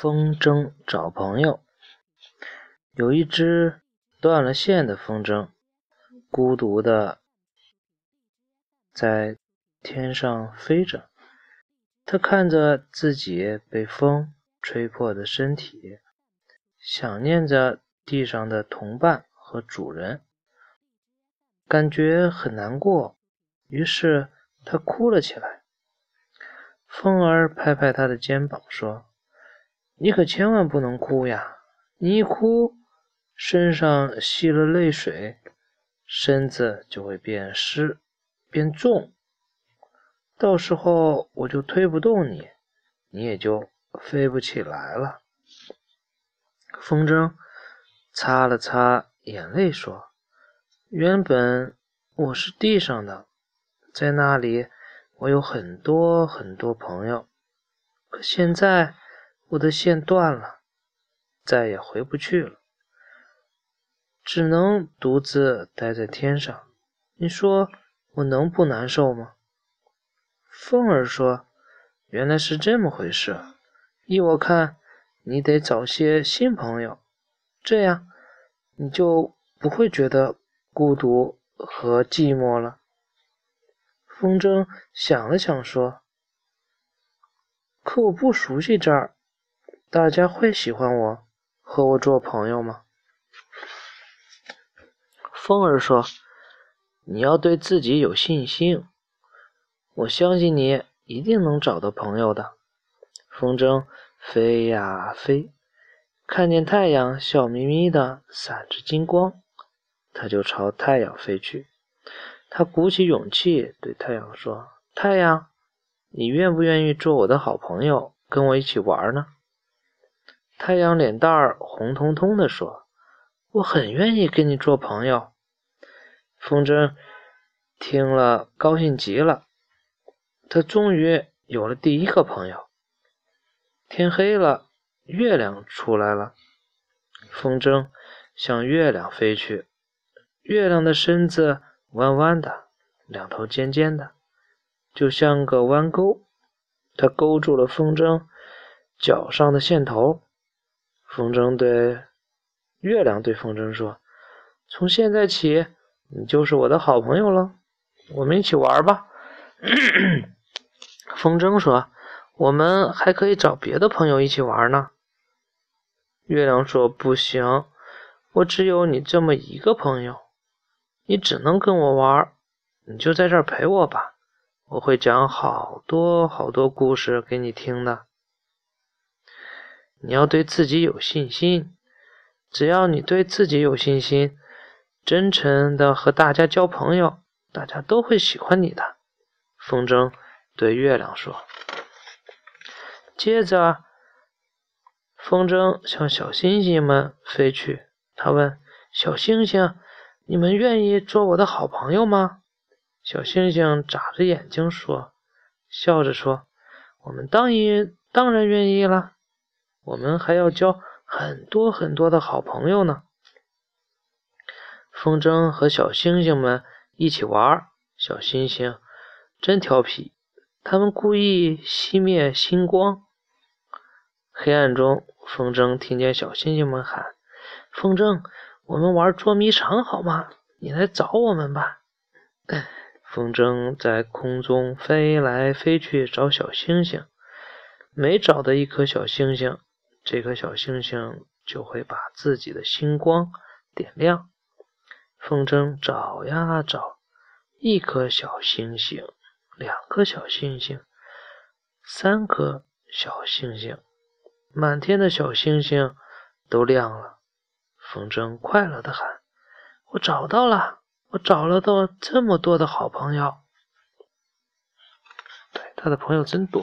风筝找朋友。有一只断了线的风筝，孤独的在天上飞着。它看着自己被风吹破的身体，想念着地上的同伴和主人，感觉很难过。于是它哭了起来。风儿拍拍它的肩膀说。你可千万不能哭呀！你一哭，身上吸了泪水，身子就会变湿、变重，到时候我就推不动你，你也就飞不起来了。风筝擦了擦眼泪说：“原本我是地上的，在那里我有很多很多朋友，可现在……”我的线断了，再也回不去了，只能独自待在天上。你说我能不难受吗？风儿说：“原来是这么回事。依我看，你得找些新朋友，这样你就不会觉得孤独和寂寞了。”风筝想了想说：“可我不熟悉这儿。”大家会喜欢我，和我做朋友吗？风儿说：“你要对自己有信心，我相信你一定能找到朋友的。”风筝飞呀飞，看见太阳笑眯眯的闪着金光，它就朝太阳飞去。它鼓起勇气对太阳说：“太阳，你愿不愿意做我的好朋友，跟我一起玩呢？”太阳脸蛋儿红彤彤的说：“我很愿意跟你做朋友。”风筝听了高兴极了，他终于有了第一个朋友。天黑了，月亮出来了，风筝向月亮飞去。月亮的身子弯弯的，两头尖尖的，就像个弯钩。它勾住了风筝脚上的线头。风筝对月亮对风筝说：“从现在起，你就是我的好朋友了，我们一起玩吧。”风筝说：“我们还可以找别的朋友一起玩呢。”月亮说：“不行，我只有你这么一个朋友，你只能跟我玩，你就在这儿陪我吧，我会讲好多好多故事给你听的。”你要对自己有信心，只要你对自己有信心，真诚的和大家交朋友，大家都会喜欢你的。风筝对月亮说。接着，风筝向小星星们飞去。他问：“小星星，你们愿意做我的好朋友吗？”小星星眨着眼睛说，笑着说：“我们当然当然愿意了。”我们还要交很多很多的好朋友呢。风筝和小星星们一起玩，小星星真调皮，他们故意熄灭星光。黑暗中，风筝听见小星星们喊：“风筝，我们玩捉迷藏好吗？你来找我们吧。”风筝在空中飞来飞去找小星星，每找到一颗小星星。这颗小星星就会把自己的星光点亮。风筝找呀找，一颗小星星，两颗小星星，三颗小星星，满天的小星星都亮了。风筝快乐的喊：“我找到了，我找了到这么多的好朋友。”对，他的朋友真多。